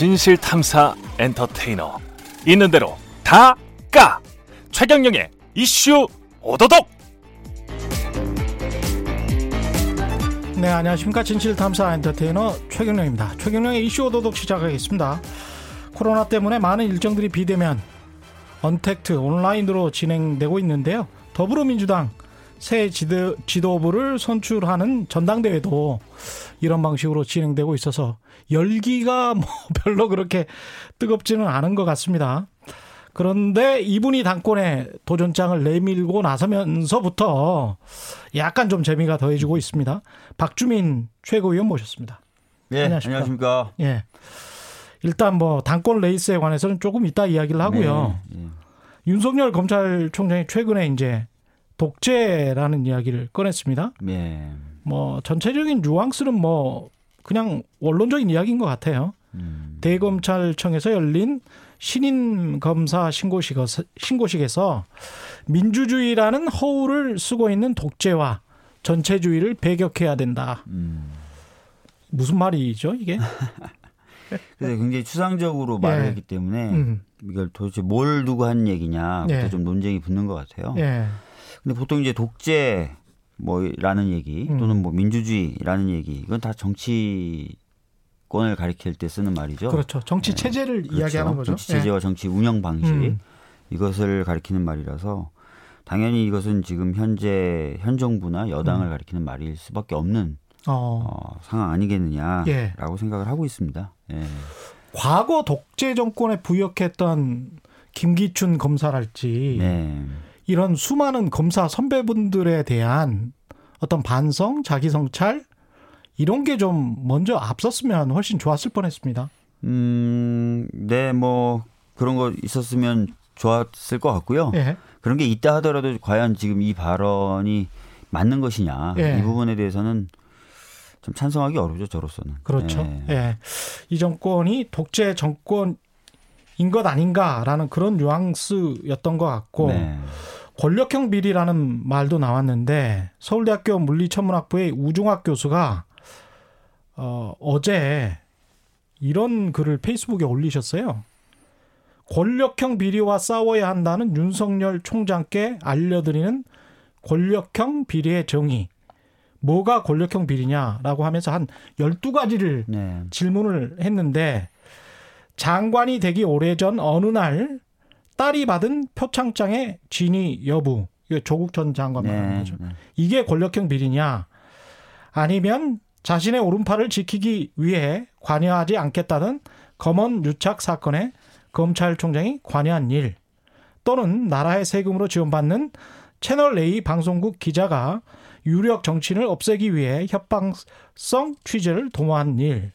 진실 탐사 엔터테이너. 있는 대로 다 까. 최경영의 이슈 오도독! 네 안녕하십니까. 진실 탐사 엔터테이너 최경영입니다. 최경영의 이슈 오도독 시작하겠습니다. 코로나 때문에 많은 일정들이 비대면 언택트 온라인으로 진행되고 있는데요. 더불어민주당 새 지도, 지도부를 선출하는 전당대회도 이런 방식으로 진행되고 있어서 열기가 뭐 별로 그렇게 뜨겁지는 않은 것 같습니다. 그런데 이분이 당권에 도전장을 내밀고 나서면서부터 약간 좀 재미가 더해지고 있습니다. 박주민 최고위원 모셨습니다. 네, 안녕하십니까. 안녕하십니까. 예. 일단 뭐 당권 레이스에 관해서는 조금 이따 이야기를 하고요. 네, 네. 윤석열 검찰총장이 최근에 이제 독재라는 이야기를 꺼냈습니다. 네. 뭐 전체적인 뉘앙스는 뭐 그냥 원론적인 이야기인 것 같아요. 음. 대검찰청에서 열린 신인 검사 신고식 신고식에서 민주주의라는 허울을 쓰고 있는 독재와 전체주의를 배격해야 된다. 음. 무슨 말이죠 이게? 그래서 굉장히 추상적으로 말을 예. 했기 때문에 음. 이걸 도대체 뭘 두고 한 얘기냐 예. 좀 논쟁이 붙는 것 같아요. 예. 근데 보통 이제 독재 뭐라는 얘기 음. 또는 뭐 민주주의라는 얘기 이건 다 정치권을 가리킬 때 쓰는 말이죠. 그렇죠. 정치 네. 체제를 네. 이야기하는 거죠. 정치 체제와 네. 정치 운영 방식 음. 이것을 가리키는 말이라서 당연히 이것은 지금 현재 현 정부나 여당을 음. 가리키는 말일 수밖에 없는 어. 어, 상황 아니겠느냐라고 예. 생각을 하고 있습니다. 예. 과거 독재 정권에 부역했던 김기춘 검사랄지 네. 이런 수많은 검사 선배분들에 대한 어떤 반성, 자기 성찰 이런 게 좀 먼저 앞섰으면 훨씬 좋았을 뻔했습니다. 음, 네, 뭐 그런 거 있었으면 좋았을 것 같고요. 예. 그런 게 있다 하더라도 과연 지금 이 발언이 맞는 것이냐 예. 이 부분에 대해서는 좀 찬성하기 어렵죠 저로서는. 그렇죠. 예. 예. 이 정권이 독재 정권인 것 아닌가라는 그런 뉘앙스였던 것 같고. 네. 권력형 비리라는 말도 나왔는데 서울대학교 물리천문학부의 우중학 교수가 어, 어제 이런 글을 페이스북에 올리셨어요. 권력형 비리와 싸워야 한다는 윤석열 총장께 알려드리는 권력형 비리의 정의. 뭐가 권력형 비리냐라고 하면서 한 12가지를 네. 질문을 했는데 장관이 되기 오래전 어느 날 딸이 받은 표창장의 진위 여부. 이게 조국 전 장관 말하는 네, 거죠. 네. 이게 권력형 비리냐? 아니면 자신의 오른팔을 지키기 위해 관여하지 않겠다는 검언 유착 사건에 검찰총장이 관여한 일 또는 나라의 세금으로 지원받는 채널 A 방송국 기자가 유력 정치인을 없애기 위해 협박성 취재를 도모한 일.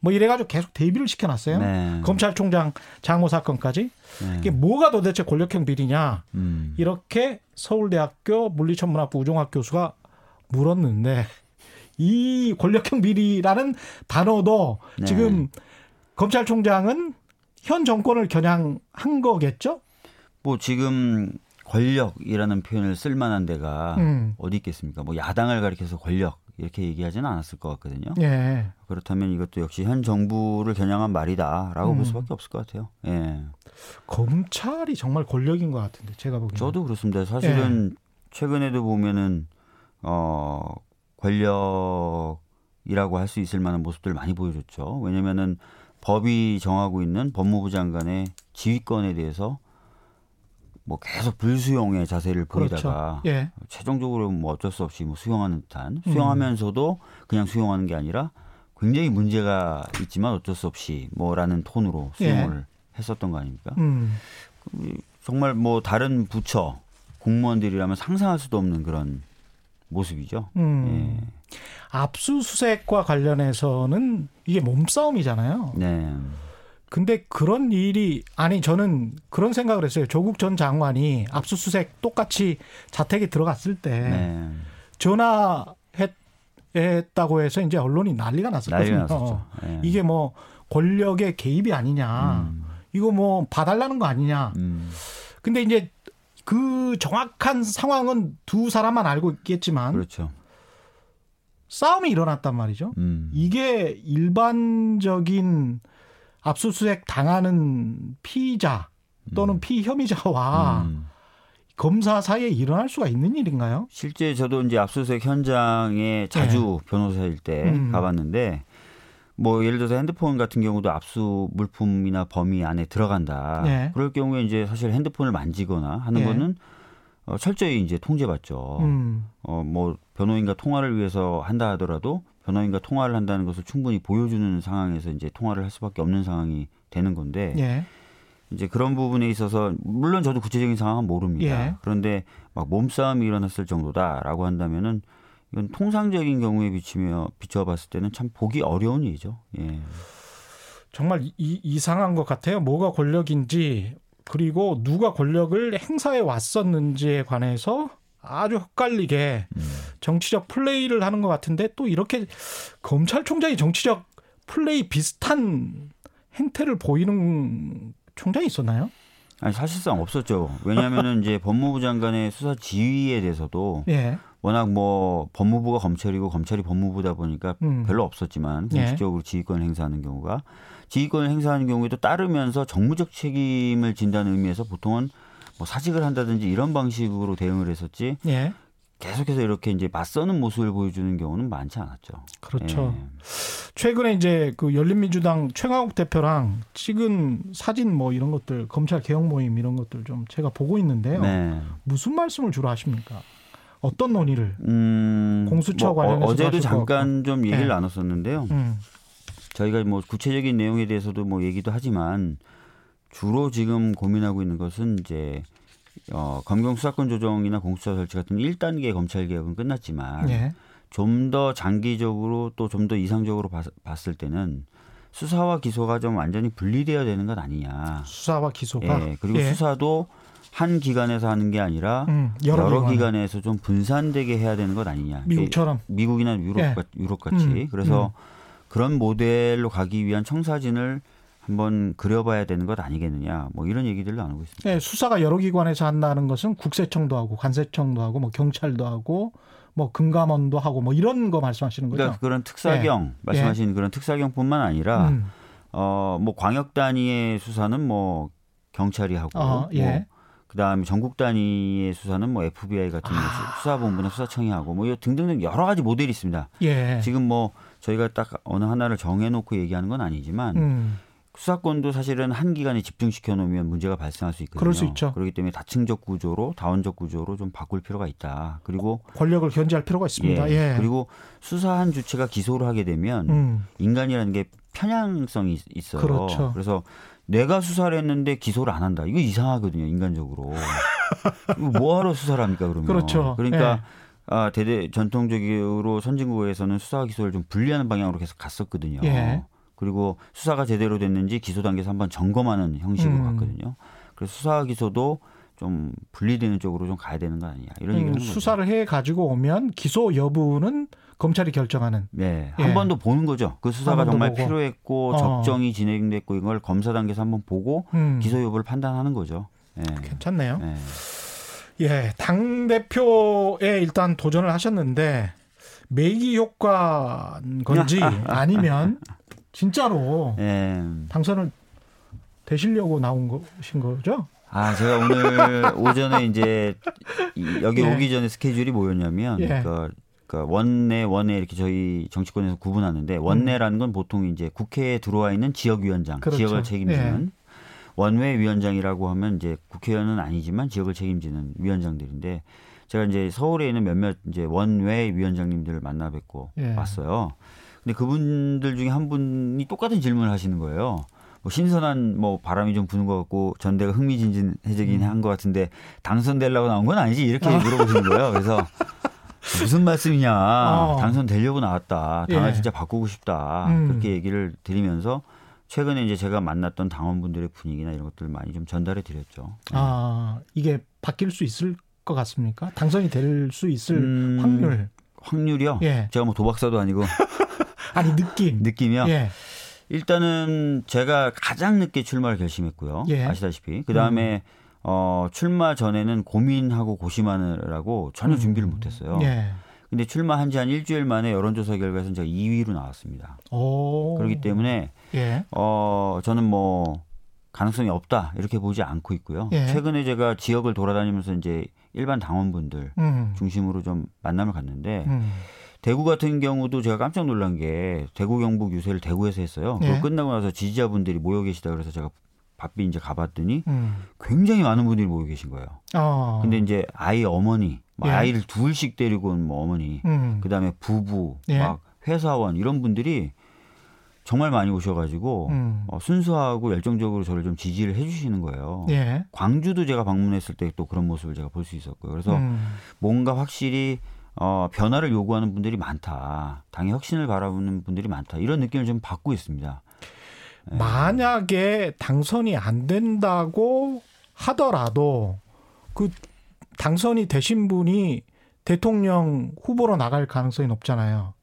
뭐 이래가지고 계속 대비를 시켜놨어요. 네. 검찰총장 장모 사건까지. 네. 이게 뭐가 도대체 권력형 비리냐. 음. 이렇게 서울대학교 물리천문학부 우종학 교수가 물었는데 이 권력형 비리라는 단어도 네. 지금 검찰총장은 현 정권을 겨냥한 거겠죠? 뭐 지금 권력이라는 표현을 쓸 만한 데가 음. 어디 있겠습니까? 뭐 야당을 가리켜서 권력 이렇게 얘기하지는 않았을 것 같거든요. 예. 그렇다면 이것도 역시 현 정부를 겨냥한 말이다라고 음. 볼 수밖에 없을 것 같아요. 예. 검찰이 정말 권력인 것 같은데 제가 보기에는. 저도 그렇습니다. 사실은 예. 최근에도 보면은 어 권력이라고 할 수 있을 만한 모습들을 많이 보여줬죠. 왜냐면은 법이 정하고 있는 법무부 장관의 지휘권에 대해서 뭐 계속 불수용의 자세를. 보이다가 그렇죠. 예. 최종적으로 뭐 어쩔 수 없이 뭐 수용하는 듯한 수용하면서도 그냥 수용하는 게 아니라 굉장히 문제가 있지만 어쩔 수 없이 뭐라는 톤으로 수용을 예. 했었던 거 아닙니까? 음. 정말 뭐 다른 부처 공무원들이라면 상상할 수도 없는 그런 모습이죠. 음. 예. 압수수색과 관련해서는 이게 몸싸움이잖아요. 네. 근데 그런 일이 아니 저는 그런 생각을 했어요. 조국 전 장관이 압수수색 똑같이 자택에 들어갔을 때 네. 전화했다고 해서 이제 언론이 난리가 났었거든요. 네. 이게 뭐 권력의 개입이 아니냐. 음. 이거 뭐 봐달라는 거 아니냐. 음. 근데 이제 그 정확한 상황은 두 사람만 알고 있겠지만 그렇죠. 싸움이 일어났단 말이죠. 음. 이게 일반적인 압수수색 당하는 피의자 또는 음. 피혐의자와 음. 검사 사이에 일어날 수가 있는 일인가요? 실제 저도 이제 압수수색 현장에 자주 변호사일 때 네. 음. 가봤는데 뭐 예를 들어서 핸드폰 같은 경우도 압수 물품이나 범위 안에 들어간다. 네. 그럴 경우에 이제 사실 핸드폰을 만지거나 하는 네. 거는 어, 철저히 이제 통제받죠. 음. 어, 뭐 변호인과 통화를 위해서 한다 하더라도 변호인과 통화를 한다는 것을 충분히 보여주는 상황에서 이제 통화를 할 수밖에 없는 상황이 되는 건데 예. 이제 그런 부분에 있어서 물론 저도 구체적인 상황은 모릅니다. 예. 그런데 막 몸싸움이 일어났을 정도다라고 한다면은 이건 통상적인 경우에 비치며 비춰봤을 때는 참 보기 어려운 일이죠. 예. 정말 이, 이상한 것 같아요. 뭐가 권력인지 그리고 누가 권력을 행사해 왔었는지에 관해서 아주 헷갈리게 음. 정치적 플레이를 하는 것 같은데 또 이렇게 검찰총장이 정치적 플레이 비슷한 행태를 보이는 총장이 있었나요? 아니 사실상 없었죠. 왜냐하면은 이제 법무부 장관의 수사 지휘에 대해서도 예. 워낙 뭐 법무부가 검찰이고 검찰이 법무부다 보니까 음. 별로 없었지만 예. 공식적으로 지휘권을 행사하는 경우가 지휘권을 행사하는 경우에도 따르면서 정무적 책임을 진다는 의미에서 보통은 뭐 사직을 한다든지 이런 방식으로 대응을 했었지 예. 계속해서 이렇게 이제 맞서는 모습을 보여주는 경우는 많지 않았죠. 그렇죠. 예. 최근에 이제 그 열린민주당 최강욱 대표랑 찍은 사진 뭐 이런 것들 검찰 개혁 모임 이런 것들 좀 제가 보고 있는데요. 네. 무슨 말씀을 주로 하십니까? 어떤 논의를? 음, 공수처 뭐 어- 관련해서도 어제도 잠깐 좀 얘기를 예. 나눴었는데요. 음. 저희가 뭐 구체적인 내용에 대해서도 뭐 얘기도 하지만 주로 지금 고민하고 있는 것은 이제 어, 검경 수사권 조정이나 공수처 설치 같은 1단계 검찰 개혁은 끝났지만 예. 좀더 장기적으로 또 좀 더 이상적으로 봤, 봤을 때는 수사와 기소가 좀 완전히 분리돼야 되는 것 아니냐. 수사와 기소가 예, 그리고 예. 수사도 한 기관에서 하는 게 아니라 음, 여러, 여러, 기관 기관에서 좀 분산되게 해야 되는 것 아니냐. 미국처럼 미국이나 유럽, 예. 같- 유럽 같이 음, 그래서 그런 모델로 가기 위한 청사진을 한번 그려봐야 되는 것 아니겠느냐 뭐 이런 얘기들을 나누고 있습니다. 예, 수사가 여러 기관에서 한다는 것은 국세청도 하고 관세청도 하고 뭐 경찰도 하고 뭐 금감원도 하고 뭐 이런 거 말씀하시는 거죠? 그러니까 그런 특사경 말씀하신 그런 특사경뿐만 아니라 음. 어뭐 광역 단위의 수사는 뭐 경찰이 하고 어, 예. 뭐 그다음에 전국 단위의 수사는 뭐 FBI 같은 아. 수사본부나 수사청이 하고 뭐 등등등 여러 가지 모델이 있습니다. 예. 지금 뭐 저희가 딱 어느 하나를 정해놓고 얘기하는 건 아니지만 음. 수사권도 사실은 한 기관에 집중시켜 놓으면 문제가 발생할 수 있거든요. 그럴 수 있죠. 그렇기 때문에 다층적 구조로 다원적 구조로 좀 바꿀 필요가 있다. 그리고 권력을 견제할 필요가 있습니다. 예. 그리고 수사한 주체가 기소를 하게 되면 음. 인간이라는 게 편향성이 있- 있어요. 그렇죠. 그래서 내가 수사를 했는데 기소를 안 한다. 이거 이상하거든요, 인간적으로. 뭐하러 수사를 합니까, 그러면? 그렇죠. 그러니까 예. 아, 대대 전통적으로 선진국에서는 수사와 기소를 좀 분리하는 방향으로 계속 갔었거든요. 예. 그리고 수사가 제대로 됐는지 기소 단계에서 한번 점검하는 형식으로 음. 갔거든요. 그래서 수사와 기소도 좀 분리되는 쪽으로 좀 가야 되는 거 아니냐 이런 음, 얘기를 거죠. 수사를 해 가지고 오면 기소 여부는 검찰이 결정하는. 네, 예. 한 번 더 보는 거죠. 그한 수사가 정말 보고. 필요했고 어. 적정이 진행됐고 이걸 검사 단계에서 한번 보고 음. 기소 여부를 판단하는 거죠. 예. 괜찮네요. 예. 예, 당 대표에 일단 도전을 하셨는데 매기 효과인 건지 아니면 진짜로 예. 당선을 되시려고 나온 것인 거죠? 아, 제가 오늘 오전에 이제 이- 여기 예. 오기 전에 스케줄이 뭐였냐면 예. 그, 그 원내 원내 이렇게 저희 정치권에서 구분하는데 원내라는 건 보통 이제 국회에 들어와 있는 지역위원장, 음. 그렇죠. 지역을 책임지는 원외 위원장이라고 하면 이제 국회의원은 아니지만 지역을 책임지는 위원장들인데 제가 이제 서울에 있는 몇몇 이제 원외 위원장님들을 만나 뵙고 예. 왔어요. 근데 그분들 중에 한 분이 똑같은 질문을 하시는 거예요. 뭐 신선한 뭐 바람이 좀 부는 것 같고 전대가 흥미진진해지긴 음. 한것 같은데 당선되려고 나온 건 아니지 이렇게 물어보시는 거예요. 그래서 무슨 말씀이냐 어. 당선되려고 나왔다 당을 예. 진짜 바꾸고 싶다 음. 그렇게 얘기를 드리면서 최근에 이제 제가 만났던 당원분들의 분위기나 이런 것들 많이 좀 전달해 드렸죠. 아, 이게 바뀔 수 있을 것 같습니까? 당선이 될 수 있을 음, 확률. 확률이요? 예. 제가 뭐 도박사도 아니고 아니, 느낌. 느낌이요. 예. 일단은 제가 가장 늦게 출마를 결심했고요. 예. 아시다시피 그 다음에 어, 출마 전에는 고민하고 고심하느라고 전혀 음. 준비를 못했어요. 예. 근데 출마한 지 한 일주일 만에 여론조사 결과에서는 제가 2위로 나왔습니다. 오. 그렇기 때문에 예. 어 저는 뭐 가능성이 없다 이렇게 보지 않고 있고요. 예. 최근에 제가 지역을 돌아다니면서 이제 일반 당원분들 음. 중심으로 좀 만남을 갖는데 음. 대구 같은 경우도 제가 깜짝 놀란 게 대구 경북 유세를 대구에서 했어요. 예. 그거 끝나고 나서 지지자분들이 모여 계시다 그래서 제가 바삐 이제 가봤더니 음. 굉장히 많은 분들이 모여 계신 거예요. 어. 근데 이제 아이 어머니, 뭐 예. 아이를 둘씩 데리고 온 뭐 어머니, 음. 그다음에 부부, 예. 막 회사원 이런 분들이 정말 많이 오셔가지고 음. 어, 순수하고 열정적으로 저를 좀 지지를 해주시는 거예요. 예. 광주도 제가 방문했을 때 또 그런 모습을 제가 볼 수 있었고요. 그래서 음. 뭔가 확실히 어, 변화를 요구하는 분들이 많다. 당의 혁신을 바라보는 분들이 많다. 이런 느낌을 좀 받고 있습니다. 예. 만약에 당선이 안 된다고 하더라도 그 당선이 되신 분이 대통령 후보로 나갈 가능성이 높잖아요.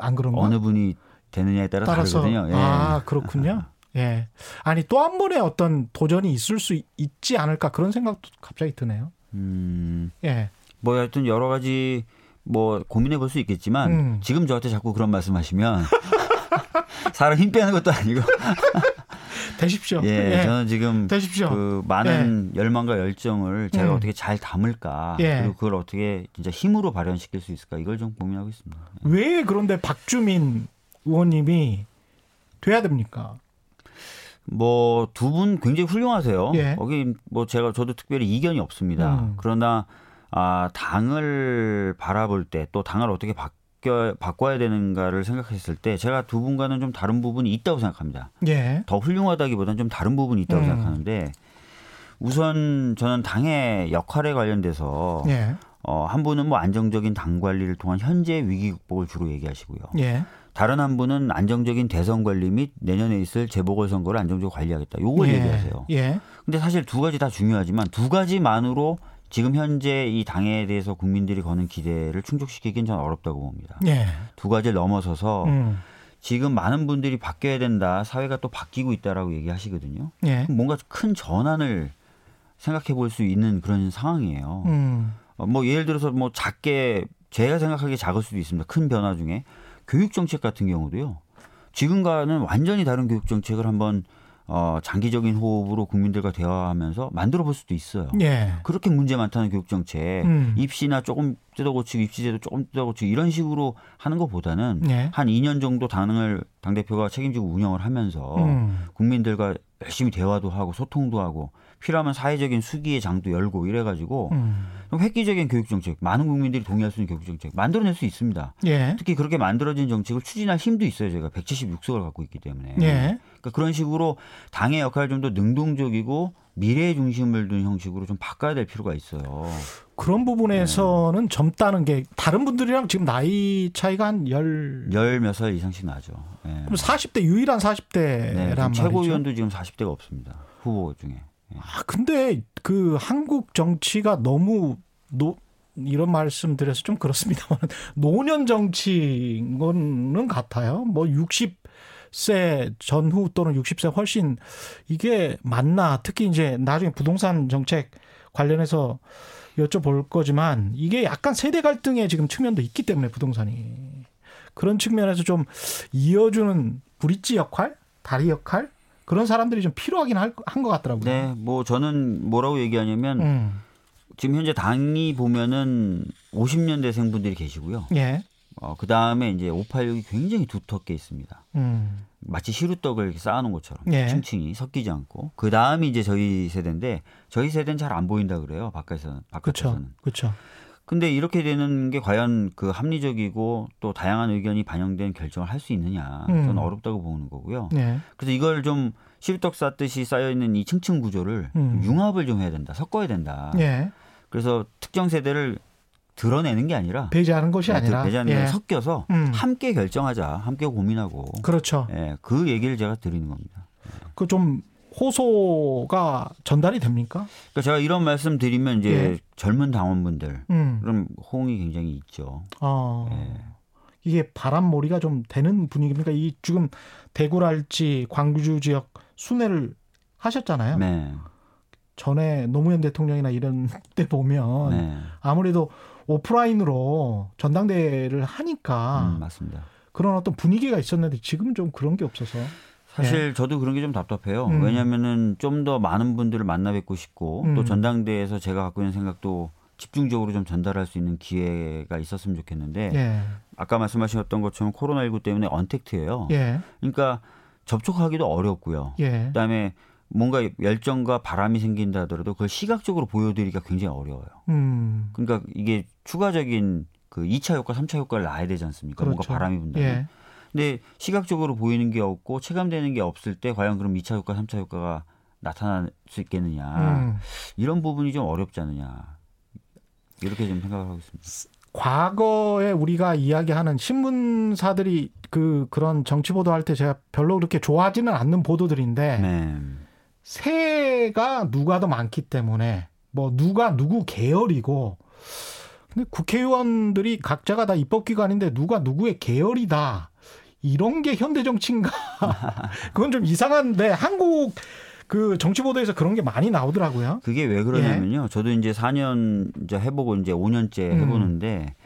안 그런가? 어느 분이 되느냐에 따라 따라서 다르거든요. 예. 아 그렇군요. 예. 아니 또 한 번의 어떤 도전이 있을 수 있지 않을까 그런 생각도 갑자기 드네요. 음, 예. 뭐 하여튼 여러 가지 뭐 고민해 볼 수 있겠지만 음. 지금 저한테 자꾸 그런 말씀하시면 사람 힘 빼는 것도 아니고 되십시오. 예, 저는 지금 되십시오. 그 많은 열망과 열정을 제가 음. 어떻게 잘 담을까 예. 그리고 그걸 어떻게 진짜 힘으로 발현시킬 수 있을까 이걸 좀 고민하고 있습니다. 왜 그런데 박주민 의원님이 돼야 됩니까? 뭐 두 분 굉장히 훌륭하세요. 예. 거기 뭐 제가 저도 특별히 이견이 없습니다. 음. 그러나 아 당을 바라볼 때 또 당을 어떻게 바뀌어 바꿔야 되는가를 생각했을 때 제가 두 분과는 좀 다른 부분이 있다고 생각합니다. 예. 더 훌륭하다기보다는 좀 다른 부분이 있다고 음. 생각하는데 우선 저는 당의 역할에 관련돼서 예. 어, 한 분은 뭐 안정적인 당 관리를 통한 현재 위기 극복을 주로 얘기하시고요. 예. 다른 한 분은 안정적인 대선 관리 및 내년에 있을 재보궐 선거를 안정적으로 관리하겠다. 요걸 예. 얘기하세요. 예. 근데 사실 두 가지 다 중요하지만 두 가지만으로 지금 현재 이 당에 대해서 국민들이 거는 기대를 충족시키기는 저는 어렵다고 봅니다. 예. 두 가지를 넘어서서 음. 지금 많은 분들이 바뀌어야 된다. 사회가 또 바뀌고 있다라고 얘기하시거든요. 예. 뭔가 큰 전환을 생각해 볼 수 있는 그런 상황이에요. 음. 어, 뭐 예를 들어서 뭐 작게 제가 생각하기에 작을 수도 있습니다. 큰 변화 중에 교육 정책 같은 경우도요. 지금과는 완전히 다른 교육 정책을 한번 어, 장기적인 호흡으로 국민들과 대화하면서 만들어 볼 수도 있어요. 예. 그렇게 문제 많다는 교육 정책, 음. 입시나 조금 뜯어고치고 입시제도 조금 뜯어고치고 이런 식으로 하는 것보다는 예. 한 2년 정도 당을 당 대표가 책임지고 운영을 하면서 음. 국민들과 열심히 대화도 하고 소통도 하고 필요하면 사회적인 수기의 장도 열고 이래가지고 음. 좀 획기적인 교육 정책, 많은 국민들이 동의할 수 있는 교육 정책 만들어낼 수 있습니다. 예. 특히 그렇게 만들어진 정책을 추진할 힘도 있어요. 제가 176석을 갖고 있기 때문에. 예. 그러니까 그런 식으로 당의 역할을 좀 더 능동적이고 미래 중심을 둔 형식으로 좀 바꿔야 될 필요가 있어요. 그런 부분에서는 젊다는 게 다른 분들이랑 지금 나이 차이가 한 열. 열 몇 살 이상씩 나죠. 예. 그럼 40대 유일한 40대란 네, 말이죠. 최고위원도 지금 40대가 없습니다. 후보 중에. 예. 아 근데 그 한국 정치가 너무 노 이런 말씀 드려서 좀 그렇습니다만 노년 정치인 거는 같아요. 뭐 60 세 전후 또는 60세 훨씬 이게 맞나? 특히 이제 나중에 부동산 정책 관련해서 여쭤볼 거지만 이게 약간 세대 갈등의 지금 측면도 있기 때문에 부동산이 그런 측면에서 좀 이어주는 브릿지 역할, 다리 역할 그런 사람들이 좀 필요하긴 한 것 같더라고요. 네, 뭐 저는 뭐라고 얘기하냐면 음. 지금 현재 당이 보면은 50년대생 분들이 계시고요. 예. 어, 그 다음에 이제 586이 굉장히 두텁게 있습니다. 음. 마치 시루떡을 이렇게 쌓아놓은 것처럼 예. 층층이 섞이지 않고 그 다음이 이제 저희 세대인데 저희 세대는 잘 안 보인다 그래요 바깥에서는. 바깥에서는 그렇죠. 근데 이렇게 되는 게 과연 그 합리적이고 또 다양한 의견이 반영된 결정을 할 수 있느냐 저는 음. 어렵다고 보는 거고요 예. 그래서 이걸 좀 시루떡 쌓듯이 쌓여 있는 이 층층 구조를 음. 융합을 좀 해야 된다 섞어야 된다 예. 그래서 특정 세대를 드러내는 게 아니라 배제하는 것이 아니라 배제하는 게 예. 섞여서 음. 함께 결정하자 함께 고민하고 그렇죠. 예, 그 얘기를 제가 드리는 겁니다. 그 좀 호소가 전달이 됩니까? 그러니까 제가 이런 말씀 드리면 이제 예. 젊은 당원분들 음. 그럼 호응이 굉장히 있죠. 어. 예. 이게 바람몰이가 좀 되는 분위기입니까? 이 지금 대구랄지 광주 지역 순회를 하셨잖아요. 네. 전에 노무현 대통령이나 이런 때 보면 네. 아무래도 오프라인으로 전당대회를 하니까 음, 맞습니다. 그런 어떤 분위기가 있었는데 지금 좀 그런 게 없어서 사실 네. 저도 그런 게 좀 답답해요. 음. 왜냐하면은 좀 더 많은 분들을 만나 뵙고 싶고 음. 또 전당대회에서 제가 갖고 있는 생각도 집중적으로 좀 전달할 수 있는 기회가 있었으면 좋겠는데 예. 아까 말씀하셨던 것처럼 코로나19 때문에 언택트예요. 예. 그러니까 접촉하기도 어렵고요. 예. 그다음에 뭔가 열정과 바람이 생긴다 하더라도 그걸 시각적으로 보여드리기가 굉장히 어려워요. 음. 그러니까 이게 추가적인 그 2차 효과, 3차 효과를 낳아야 되지 않습니까? 그렇죠. 뭔가 바람이 분다면. 예. 근데 시각적으로 보이는 게 없고 체감되는 게 없을 때 과연 그럼 2차 효과, 3차 효과가 나타날 수 있겠느냐. 음. 이런 부분이 좀 어렵지 않느냐. 이렇게 좀 생각을 하고 있습니다. 과거에 우리가 이야기하는 신문사들이 그 그런 정치 보도할 때 제가 별로 그렇게 좋아하지는 않는 보도들인데 네. 새가 누가 더 많기 때문에 뭐 누가 누구 계열이고 근데 국회의원들이 각자가 다 입법기관인데 누가 누구의 계열이다 이런 게 현대 정치인가 그건 좀 이상한데 한국 그 정치 보도에서 그런 게 많이 나오더라고요. 그게 왜 그러냐면요. 예. 저도 이제 4년 이제 해보고 이제 5년째 음. 해보는데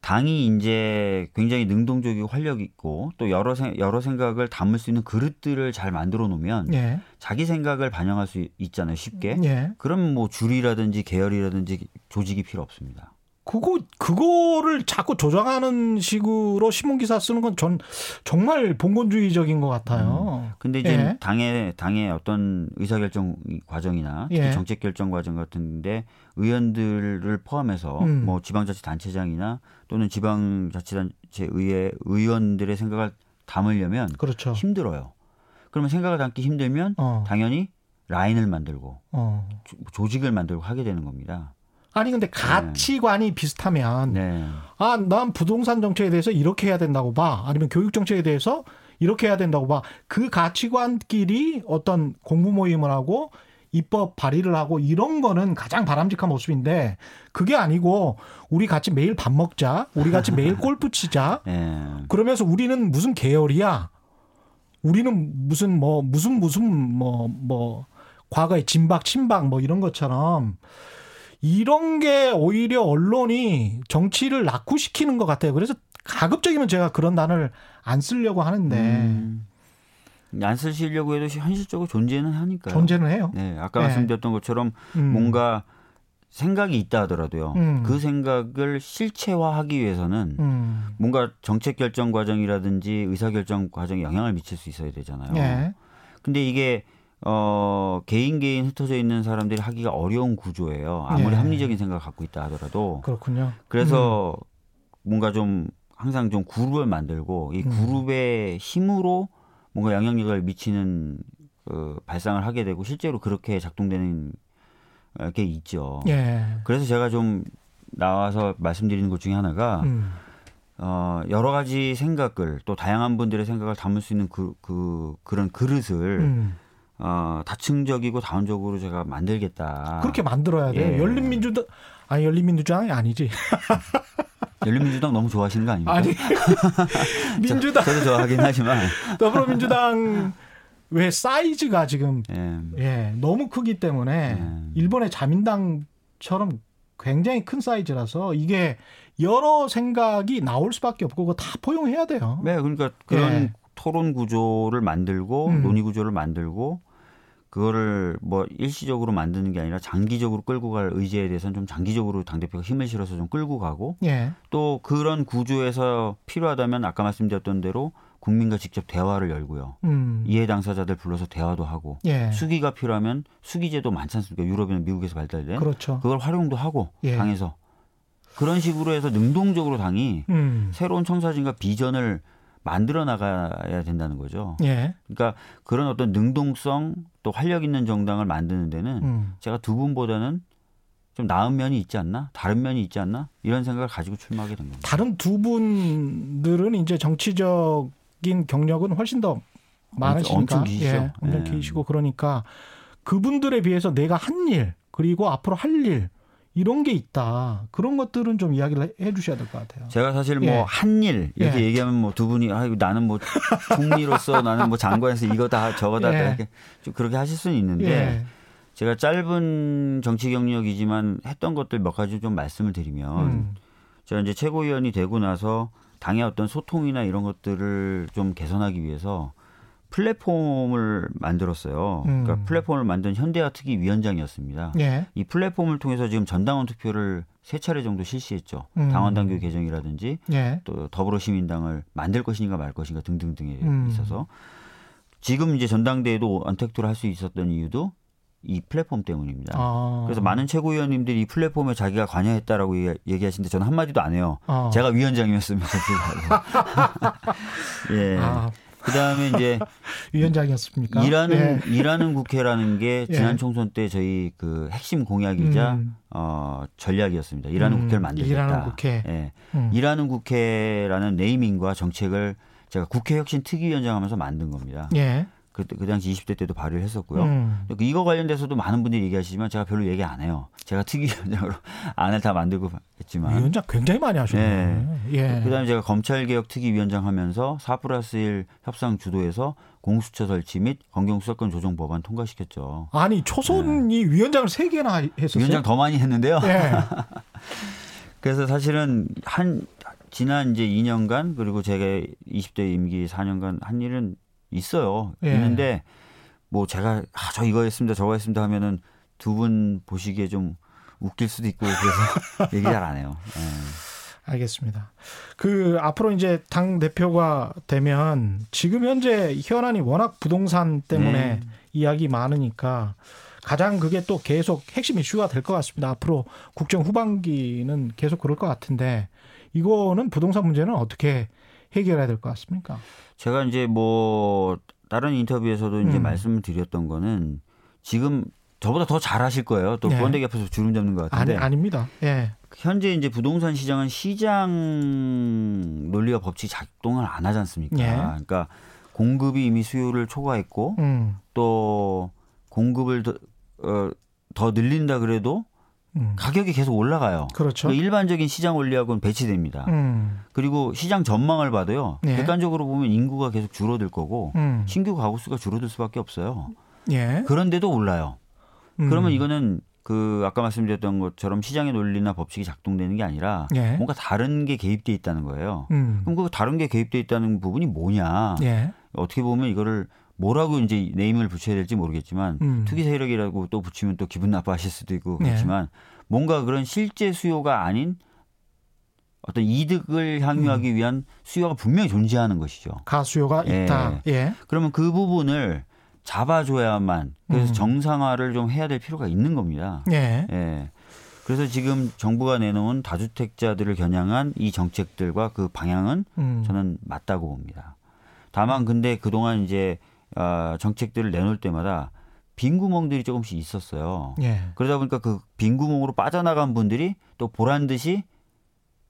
당이 이제 굉장히 능동적이고 활력 있고 또 여러 생, 여러 생각을 담을 수 있는 그릇들을 잘 만들어 놓으면 예. 자기 생각을 반영할 수 있잖아요 쉽게. 예. 그럼 뭐 줄이라든지 계열이라든지 조직이 필요 없습니다. 그거 그거를 자꾸 조정하는 식으로 신문 기사 쓰는 건 전 정말 봉건주의적인 것 같아요. 음. 근데 이제 예. 당의 당의 어떤 의사결정 과정이나 특히 예. 정책 결정 과정 같은데 의원들을 포함해서 음. 뭐 지방자치단체장이나 또는 지방자치단체 의회 의원들의 생각을 담으려면 그렇죠. 힘들어요. 그러면 생각을 담기 힘들면 어. 당연히 라인을 만들고 어. 조 직을 만들고 하게 되는 겁니다. 아니 근데 가치관이 네. 비슷하면 네. 아난 부동산 정책에 대해서 이렇게 해야 된다고 봐 아니면 교육 정책에 대해서 이렇게 해야 된다고 봐 그 가치관끼리 어떤 공부 모임을 하고 입법 발의를 하고 이런 거는 가장 바람직한 모습인데 그게 아니고 우리 같이 매일 밥 먹자 우리 같이 매일 골프 치자 네. 그러면서 우리는 무슨 계열이야 우리는 무슨 뭐 무슨 무슨 뭐뭐 뭐 과거의 진박 친박 뭐 이런 것처럼 이런 게 오히려 언론이 정치를 낙후시키는 것 같아요. 그래서 가급적이면 제가 그런 단어를 안 쓰려고 하는데. 음. 안 쓰시려고 해도 현실적으로 존재는 하니까요. 존재는 해요. 네. 아까 네. 말씀드렸던 것처럼 음. 뭔가 생각이 있다 하더라도요. 음. 그 생각을 실체화하기 위해서는 음. 뭔가 정책 결정 과정이라든지 의사 결정 과정에 영향을 미칠 수 있어야 되잖아요. 네. 근데 이게 어, 개인 개인 흩어져 있는 사람들이 하기가 어려운 구조예요. 아무리 예. 합리적인 생각을 갖고 있다 하더라도. 그렇군요. 그래서 음. 뭔가 좀 항상 좀 그룹을 만들고 이 음. 그룹의 힘으로 뭔가 영향력을 미치는 그 발상을 하게 되고 실제로 그렇게 작동되는 게 있죠. 예. 그래서 제가 좀 나와서 말씀드리는 것 중에 하나가 음. 어, 여러 가지 생각을 또 다양한 분들의 생각을 담을 수 있는 그, 그 그런 그릇을 음. 어, 다층적이고 다원적으로 제가 만들겠다. 그렇게 만들어야 돼요. 예. 열린민주당 아니 열린민주당이 아니지. 열린민주당 너무 좋아하시는 거 아닙니까? 아니 민주당 저, 도 좋아하긴 하지만 더불어민주당 왜 사이즈가 지금 예, 예 너무 크기 때문에 예. 일본의 자민당처럼 굉장히 큰 사이즈라서 이게 여러 생각이 나올 수밖에 없고 그거 다 포용해야 돼요. 네, 그러니까 그런 예. 토론 구조를 만들고 음. 논의 구조를 만들고 그거를 뭐 일시적으로 만드는 게 아니라 장기적으로 끌고 갈 의지에 대해서는 좀 장기적으로 당대표가 힘을 실어서 좀 끌고 가고 예. 또 그런 구조에서 필요하다면 아까 말씀드렸던 대로 국민과 직접 대화를 열고요. 음. 이해 당사자들 불러서 대화도 하고 예. 수기가 필요하면 수기제도 많지 않습니까? 유럽이나 미국에서 발달된 그렇죠. 그걸 활용도 하고 예. 당에서 그런 식으로 해서 능동적으로 당이 음. 새로운 청사진과 비전을 만들어 나가야 된다는 거죠. 예. 그러니까 그런 어떤 능동성 또 활력 있는 정당을 만드는 데는 음. 제가 두 분보다는 좀 나은 면이 있지 않나? 다른 면이 있지 않나? 이런 생각을 가지고 출마하게 된 겁니다. 다른 두 분들은 이제 정치적인 경력은 훨씬 더 많으시니까. 엄청 기시죠. 예, 엄청 예. 기시고 그러니까 그분들에 비해서 내가 한 일, 그리고 앞으로 할 일, 이런 게 있다. 그런 것들은 좀 이야기를 해 주셔야 될 것 같아요. 제가 사실 뭐 한일 예. 이렇게 예. 얘기하면 뭐 두 분이 아 나는 뭐 총리로서 나는 뭐 장관에서 이거 다 저거 다 예. 이렇게 좀 그렇게 하실 수는 있는데 예. 제가 짧은 정치 경력이지만 했던 것들 몇 가지 좀 말씀을 드리면 음. 제가 이제 최고위원이 되고 나서 당의 어떤 소통이나 이런 것들을 좀 개선하기 위해서 플랫폼을 만들었어요. 음. 그러니까 플랫폼을 만든 현대화 특위 위원장이었습니다. 예. 이 플랫폼을 통해서 지금 전당원 투표를 세 차례 정도 실시했죠. 음. 당원 당규 개정이라든지 예. 또 더불어시민당을 만들 것인가 말 것인가 등등등에 음. 있어서 지금 이제 전당대회도 언택트로 할 수 있었던 이유도 이 플랫폼 때문입니다. 아. 그래서 많은 최고위원님들이 이 플랫폼에 자기가 관여했다라고 얘기 하시는데 저는 한마디도 안 해요. 아. 제가 위원장이었으면 예. 아. 그다음에 이제 위원장이었습니까? 일하는 예. 일하는 국회라는 게 예. 지난 예. 총선 때 저희 그 핵심 공약이자 음. 어 전략이었습니다. 일하는 음. 국회를 만들겠다. 일하는 국회. 예. 음. 일하는 국회라는 네이밍과 정책을 제가 국회 혁신 특위위원장 하면서 만든 겁니다. 예. 그, 그 당시 20대 때도 발의를 했었고요. 음. 이거 관련돼서도 많은 분들이 얘기하시지만 제가 별로 얘기 안 해요. 제가 특위위원장으로 안을 다 만들고 했지만. 위원장 굉장히 많이 하셨네요. 네. 예. 그 다음에 제가 검찰개혁 특위위원장 하면서 4 플러스 1 협상 주도해서 공수처 설치 및 검경수사권 조정 법안 통과시켰죠. 아니 초선이 네. 위원장을 3개나 했었어요? 위원장 더 많이 했는데요. 예. 그래서 사실은 한 지난 이제 2년간 그리고 제가 20대 임기 4년간 한 일은 있어요. 예. 있는데 뭐 제가 아, 저 이거 했습니다, 저거 했습니다 하면은 두 분 보시기에 좀 웃길 수도 있고 그래서 얘기 잘 안 해요. 예. 알겠습니다. 그 앞으로 이제 당 대표가 되면 지금 현재 현안이 워낙 부동산 때문에 네. 이야기 많으니까 가장 그게 또 계속 핵심 이슈가 될 것 같습니다. 앞으로 국정 후반기는 계속 그럴 것 같은데 이거는 부동산 문제는 어떻게 해결해야 될 것 같습니까? 제가 이제 뭐 다른 인터뷰에서도 이제 음. 말씀을 드렸던 거는 지금 저보다 더 잘하실 거예요. 또 네. 번데기 앞에서 주름 잡는 것 같은데. 아니, 아닙니다. 예. 현재 이제 부동산 시장은 시장 논리와 법칙이 작동을 안 하지 않습니까? 예. 그러니까 공급이 이미 수요를 초과했고 음. 또 공급을 더, 어, 더 늘린다 그래도 음. 가격이 계속 올라가요. 그렇죠. 그러니까 일반적인 시장 원리하고는 배치됩니다. 음. 그리고 시장 전망을 봐도요. 예. 객관적으로 보면 인구가 계속 줄어들 거고 음. 신규 가구 수가 줄어들 수밖에 없어요. 예. 그런데도 올라요. 음. 그러면 이거는 그 아까 말씀드렸던 것처럼 시장의 논리나 법칙이 작동되는 게 아니라 예. 뭔가 다른 게 개입돼 있다는 거예요. 음. 그럼 그 다른 게 개입돼 있다는 부분이 뭐냐? 예. 어떻게 보면 이거를 뭐라고 이제 네임을 붙여야 될지 모르겠지만 음. 투기 세력이라고 또 붙이면 또 기분 나빠하실 수도 있고 네. 그렇지만 네. 뭔가 그런 실제 수요가 아닌 어떤 이득을 향유하기 음. 위한 수요가 분명히 존재하는 것이죠. 가수요가 예. 있다. 예. 그러면 그 부분을 잡아줘야만 그래서 음. 정상화를 좀 해야 될 필요가 있는 겁니다. 예. 예. 그래서 지금 정부가 내놓은 다주택자들을 겨냥한 이 정책들과 그 방향은 음. 저는 맞다고 봅니다. 다만 근데 그동안 이제 어, 정책들을 내놓을 때마다 빈 구멍들이 조금씩 있었어요. 예. 그러다 보니까 그 빈 구멍으로 빠져나간 분들이 또 보란 듯이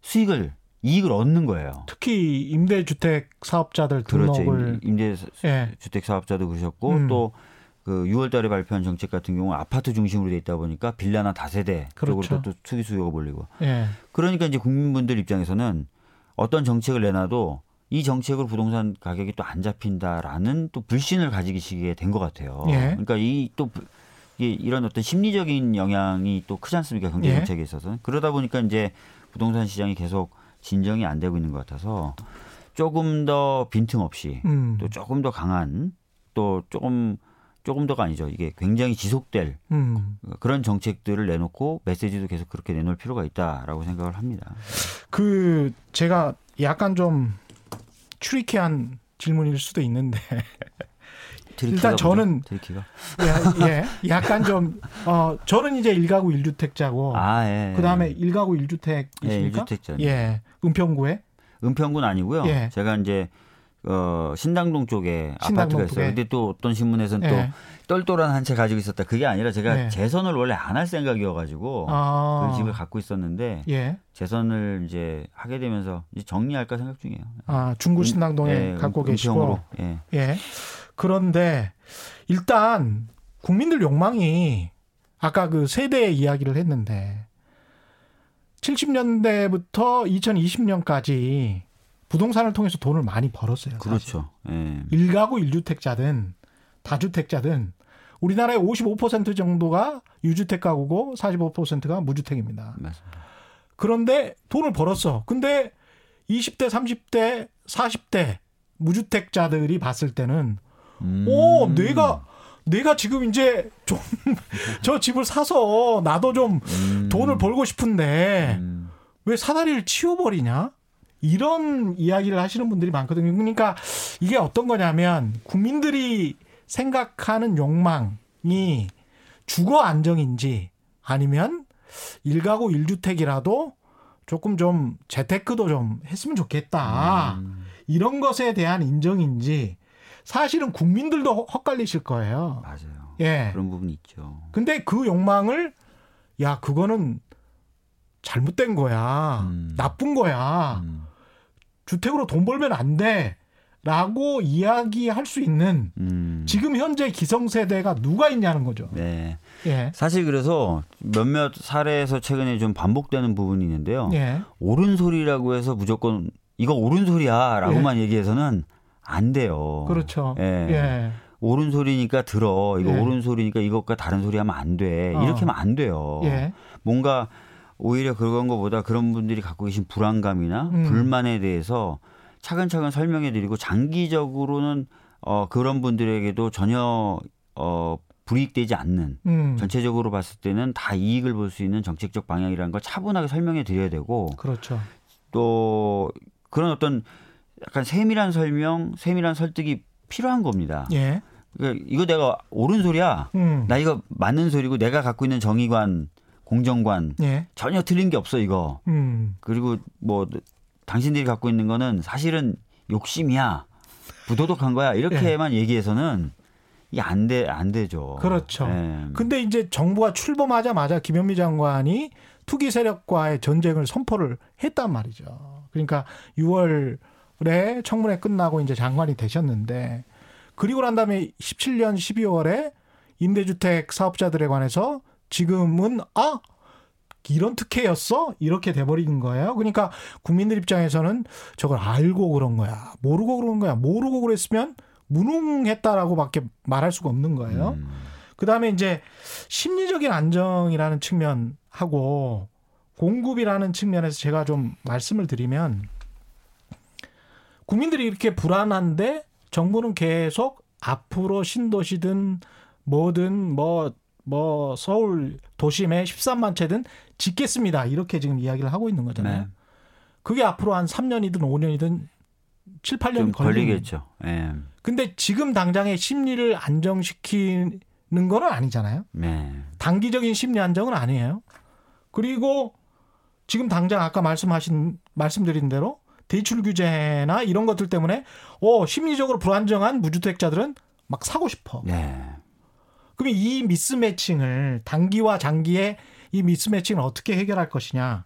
수익을 이익을 얻는 거예요. 특히 임대주택 사업자들 등록을 그렇죠. 임대주택 예. 사업자도 그러셨고 음. 또그 6월달에 발표한 정책 같은 경우 는 아파트 중심으로 돼 있다 보니까 빌라나 다세대 그렇죠. 쪽으로 또 투기 수요가 몰리고. 예. 그러니까 이제 국민분들 입장에서는 어떤 정책을 내놔도 이 정책으로 부동산 가격이 또 안 잡힌다라는 또 불신을 가지시게 된 것 같아요. 예. 그러니까 이또 이런 어떤 심리적인 영향이 또 크지 않습니까 경제 예. 정책에 있어서 그러다 보니까 이제 부동산 시장이 계속 진정이 안 되고 있는 것 같아서 조금 더 빈틈없이 음. 또 조금 더 강한 또 조금 조금 더가 아니죠. 이게 굉장히 지속될 음. 그런 정책들을 내놓고 메시지도 계속 그렇게 내놓을 필요가 있다라고 생각을 합니다. 그 제가 약간 좀 추리키한 질문일 수도 있는데 일단 저는 예, 예, 약간 좀 어, 저는 이제 1가구 1주택자고 아, 예, 예. 그다음에 1가구 1주택이십니까? 예, 1주택자. 예. 은평구에? 은평구는 아니고요. 예. 제가 이제 어, 신당동 쪽에 신당동 아파트가 있어요. 근데 또 어떤 신문에서는 예. 또 똘똘한 한 채 가지고 있었다. 그게 아니라 제가 예. 재선을 원래 안 할 생각이어가지고 아. 그 집을 갖고 있었는데 예. 재선을 이제 하게 되면서 이제 정리할까 생각 중이에요. 아 중구 신당동에 음, 갖고 계시고. 예. 예. 그런데 일단 국민들 욕망이 아까 그 세대 이야기를 했는데 70년대부터 2020년까지 부동산을 통해서 돈을 많이 벌었어요. 그렇죠. 예. 일가구 일주택자든 다주택자든 우리나라의 55% 정도가 유주택 가구고 45%가 무주택입니다. 맞습니다. 그런데 돈을 벌었어. 근데 20대, 30대, 40대 무주택자들이 봤을 때는 음. 오, 내가 내가 지금 이제 좀 저 집을 사서 나도 좀 음. 돈을 벌고 싶은데 음. 왜 사다리를 치워버리냐? 이런 이야기를 하시는 분들이 많거든요. 그러니까 이게 어떤 거냐면 국민들이 생각하는 욕망이 주거 안정인지 아니면 일가구 일주택이라도 조금 좀 재테크도 좀 했으면 좋겠다. 음. 이런 것에 대한 인정인지 사실은 국민들도 헛갈리실 거예요. 맞아요. 예. 그런 부분이 있죠. 근데 그 욕망을 야 그거는 잘못된 거야, 음. 나쁜 거야, 음. 주택으로 돈 벌면 안 돼.라고 이야기할 수 있는 음. 지금 현재 기성세대가 누가 있냐는 거죠. 네. 예, 사실 그래서 몇몇 사례에서 최근에 좀 반복되는 부분이 있는데요. 예, 옳은 소리라고 해서 무조건 이거 옳은 소리야라고만 얘기해서는 안 돼요. 그렇죠. 예. 예, 옳은 소리니까 들어. 이거 예. 옳은 소리니까 이것과 다른 소리 하면 안 돼. 어. 이렇게 하면 안 돼요. 예, 뭔가 오히려 그런 것보다 그런 분들이 갖고 계신 불안감이나 음. 불만에 대해서 차근차근 설명해 드리고 장기적으로는 어 그런 분들에게도 전혀 어 불이익되지 않는 음, 전체적으로 봤을 때는 다 이익을 볼 수 있는 정책적 방향이라는 걸 차분하게 설명해 드려야 되고 그렇죠. 또 그런 어떤 약간 세밀한 설명, 세밀한 설득이 필요한 겁니다. 예, 그러니까 이거 내가 옳은 소리야. 음, 나 이거 맞는 소리고 내가 갖고 있는 정의관, 공정관 예, 전혀 틀린 게 없어 이거. 음, 그리고 뭐 당신들이 갖고 있는 거는 사실은 욕심이야. 부도덕한 거야. 이렇게만 얘기해서는 이게 안 돼, 안 되죠. 그렇죠. 예. 근데 이제 정부가 출범하자마자 김현미 장관이 투기 세력과의 전쟁을 선포를 했단 말이죠. 그러니까 6월에 청문회 끝나고 이제 장관이 되셨는데 그리고 난 다음에 17년 12월에 임대주택 사업자들에 관해서 지금은 아 이런 특혜였어 이렇게 돼버리는 거예요. 그러니까 국민들 입장에서는 저걸 알고 그런 거야, 모르고 그런 거야, 모르고 그랬으면 무능했다라고 밖에 말할 수가 없는 거예요. 음. 그 다음에 이제 심리적인 안정이라는 측면하고 공급이라는 측면에서 제가 좀 말씀을 드리면 국민들이 이렇게 불안한데 정부는 계속 앞으로 신도시든 뭐든 뭐, 뭐 서울 도심에 13만 채든 짓겠습니다. 이렇게 지금 이야기를 하고 있는 거잖아요. 네. 그게 앞으로 한 3년이든 5년이든 7, 8년 좀 걸리겠죠. 예. 근데 지금 당장의 심리를 안정시키는 거는 아니잖아요. 네. 단기적인 심리 안정은 아니에요. 그리고 지금 당장 아까 말씀하신 말씀드린 대로 대출 규제나 이런 것들 때문에 어 심리적으로 불안정한 무주택자들은 막 사고 싶어. 네. 그럼 이 미스매칭을 단기와 장기의 이 미스매칭을 어떻게 해결할 것이냐.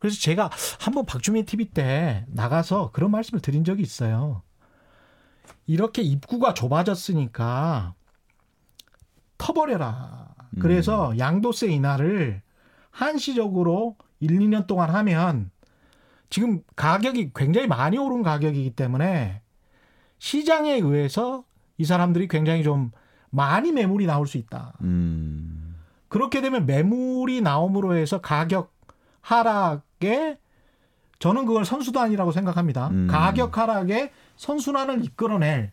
그래서 제가 한번 박주민 TV 때 나가서 그런 말씀을 드린 적이 있어요. 이렇게 입구가 좁아졌으니까 터버려라. 그래서 양도세 인하를 한시적으로 1, 2년 동안 하면 지금 가격이 굉장히 많이 오른 가격이기 때문에 시장에 의해서 이 사람들이 굉장히 좀 많이 매물이 나올 수 있다. 음. 그렇게 되면 매물이 나옴으로 해서 가격 하락에 저는 그걸 선수단이라고 생각합니다. 음. 가격 하락에 선순환을 이끌어낼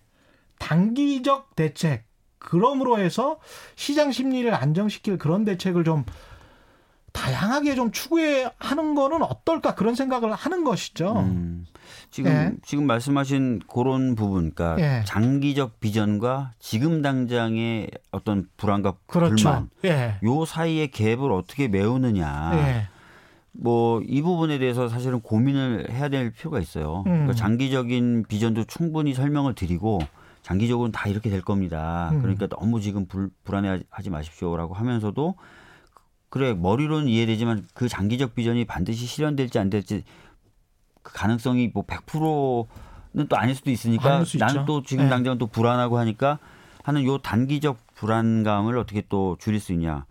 단기적 대책 그럼으로 해서 시장 심리를 안정시킬 그런 대책을 좀 다양하게 좀 추구하는 거는 어떨까 그런 생각을 하는 것이죠. 음. 지금 예. 지금 말씀하신 그런 부분, 그러니까 예. 장기적 비전과 지금 당장의 어떤 불안과 그렇죠. 불만, 예. 요 사이의 갭을 어떻게 메우느냐. 예. 뭐이 부분에 대해서 사실은 고민을 해야 될 필요가 있어요. 음. 그러니까 장기적인 비전도 충분히 설명을 드리고 장기적으로는 다 이렇게 될 겁니다. 음. 그러니까 너무 지금 불, 불안해하지 마십시오라고 하면서도 그래 머리로는 이해되지만 그 장기적 비전이 반드시 실현될지 안 될지 그 가능성이 뭐 100%는 또 아닐 수도 있으니까 나는. 또 지금 네. 당장 또 불안하고 하니까 하는 요 단기적 불안감을 어떻게 또 줄일 수 있냐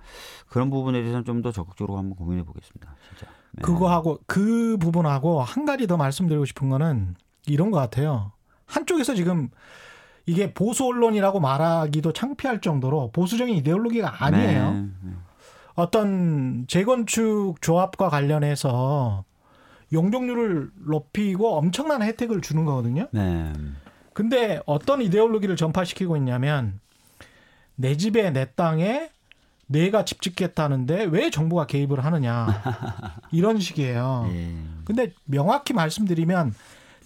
그런 부분에 대해서는 좀 더 적극적으로 한번 고민해 보겠습니다. 진짜. 네. 그거하고 그 부분하고 한 가지 더 말씀드리고 싶은 거는 이런 것 같아요. 한쪽에서 지금 이게 보수 언론이라고 말하기도 창피할 정도로 보수적인 이데올로기가 아니에요. 네, 네. 어떤 재건축 조합과 관련해서 용적률을 높이고 엄청난 혜택을 주는 거거든요. 네. 근데 어떤 이데올로기를 전파시키고 있냐면 내 집에 내 땅에 내가 집 짓겠다는데 왜 정부가 개입을 하느냐 이런 식이에요. 예. 근데 명확히 말씀드리면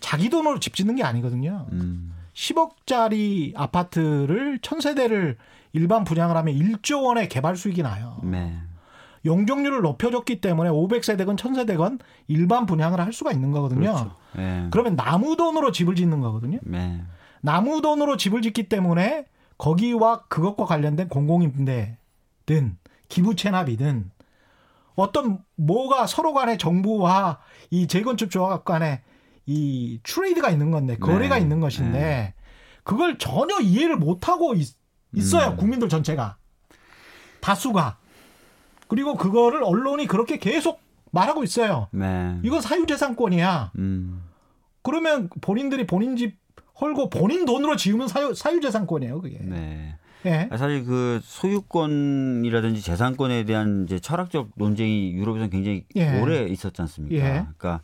자기 돈으로 집 짓는 게 아니거든요. 음. 10억짜리 아파트를 천세대를 일반 분양을 하면 1조 원의 개발 수익이 나요. 네. 용적률을 높여줬기 때문에 500세대건 1000세대건 일반 분양을 할 수가 있는 거거든요. 그렇죠. 네. 그러면 나무 돈으로 집을 짓는 거거든요. 네. 나무 돈으로 집을 짓기 때문에 거기와 그것과 관련된 공공임대든 기부 체납이든 어떤 뭐가 서로 간에 정부와 이 재건축 조합 간에 이 트레이드가 있는 건데 거래가 네. 있는 것인데 네. 그걸 전혀 이해를 못 하고 있, 어요 음. 국민들 전체가 다수가 그리고 그거를 언론이 그렇게 계속 말하고 있어요. 네. 이건 사유재산권이야. 음. 그러면 본인들이 본인 집 헐고 본인 돈으로 지으면 사유, 사유재산권이에요, 그게. 네. 네. 사실 그 소유권이라든지 재산권에 대한 이제 철학적 논쟁이 유럽에서는 굉장히 예. 오래 있었지 않습니까? 예. 그러니까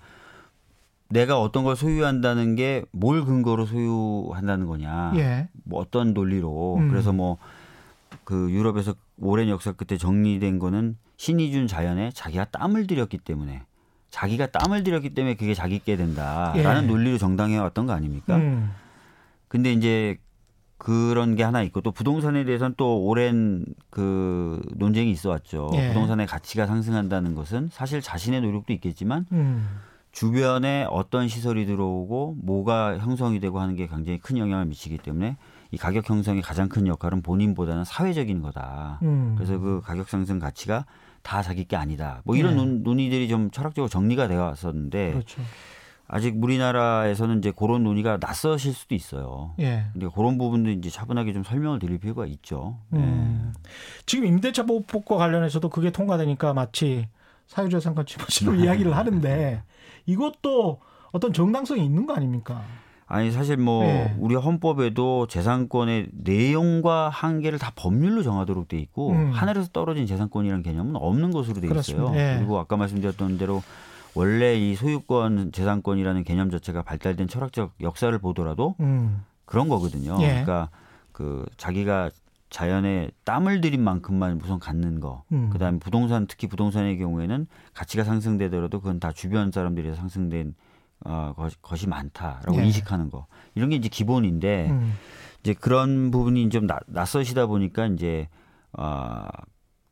내가 어떤 걸 소유한다는 게 뭘 근거로 소유한다는 거냐. 예. 뭐 어떤 논리로. 음. 그래서 뭐 그 유럽에서 오랜 역사 끝에 정리된 거는 신이 준 자연에 자기가 땀을 들였기 때문에 자기가 땀을 들였기 때문에 그게 자기 게 된다라는 예. 논리로 정당해 왔던 거 아닙니까? 음. 근데 이제 그런 게 하나 있고 또 부동산에 대해서는 또 오랜 그 논쟁이 있어 왔죠. 예. 부동산의 가치가 상승한다는 것은 사실 자신의 노력도 있겠지만 음. 주변에 어떤 시설이 들어오고 뭐가 형성이 되고 하는 게 굉장히 큰 영향을 미치기 때문에 이 가격 형성의 가장 큰 역할은 본인보다는 사회적인 거다. 음. 그래서 그 가격 상승 가치가 다 자기 게 아니다. 뭐 이런 네. 논의들이 좀 철학적으로 정리가 되어 왔었는데 그렇죠. 아직 우리나라에서는 이제 그런 논의가 낯서실 수도 있어요. 예. 근데 그런 부분도 이제 차분하게 좀 설명을 드릴 필요가 있죠. 음. 예. 지금 임대차 보호법과 관련해서도 그게 통과되니까 마치 사유재산권 집어치로 이야기를 하는데 이것도 어떤 정당성이 있는 거 아닙니까? 아니 사실 뭐 네. 우리 헌법에도 재산권의 내용과 한계를 다 법률로 정하도록 돼 있고 음. 하늘에서 떨어진 재산권이라는 개념은 없는 것으로 돼 있어요. 네. 그리고 아까 말씀드렸던 대로 원래 이 소유권 재산권이라는 개념 자체가 발달된 철학적 역사를 보더라도 음. 그런 거거든요. 예. 그러니까 그 자기가 자연에 땀을 들인 만큼만 우선 갖는 거. 음. 그다음에 부동산 특히 부동산의 경우에는 가치가 상승되더라도 그건 다 주변 사람들이 상승된 어, 것이 많다라고 네. 인식하는 거. 이런 게 이제 기본인데 음. 이제 그런 부분이 좀 나, 낯서시다 보니까 이제 어,